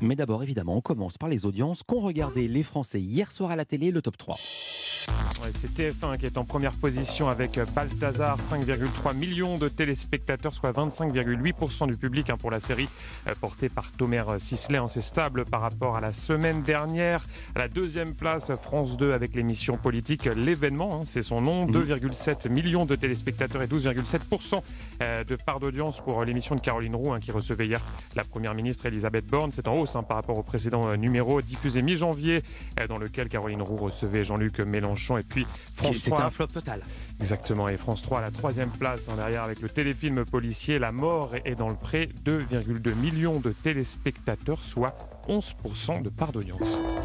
Mais d'abord, évidemment, on commence par les audiences qu'ont regardé les Français hier soir à la télé, le top 3. C'est TF1 qui est en première position avec Balthazar, 5,3 millions de téléspectateurs, soit 25,8% du public hein, pour la série euh, portée par Thomas Sisley. C'est stable par rapport à la semaine dernière. À la deuxième place, France 2 avec l'émission politique L'événement, hein, c'est son nom, 2,7 mhm. millions de téléspectateurs et 12,7% euh, de part d'audience pour l'émission de Caroline Roux hein, qui recevait hier la première ministre Elisabeth Borne. C'est en hausse par rapport au précédent euh, numéro diffusé mi-janvier dans lequel Caroline Roux recevait Jean-Luc Mélenchon et puis France C'était un flop total. Exactement. Et France 3 à la troisième place, en derrière avec le téléfilm policier La mort est dans le pré. 2,2 millions de téléspectateurs, soit 11% de part d'audience.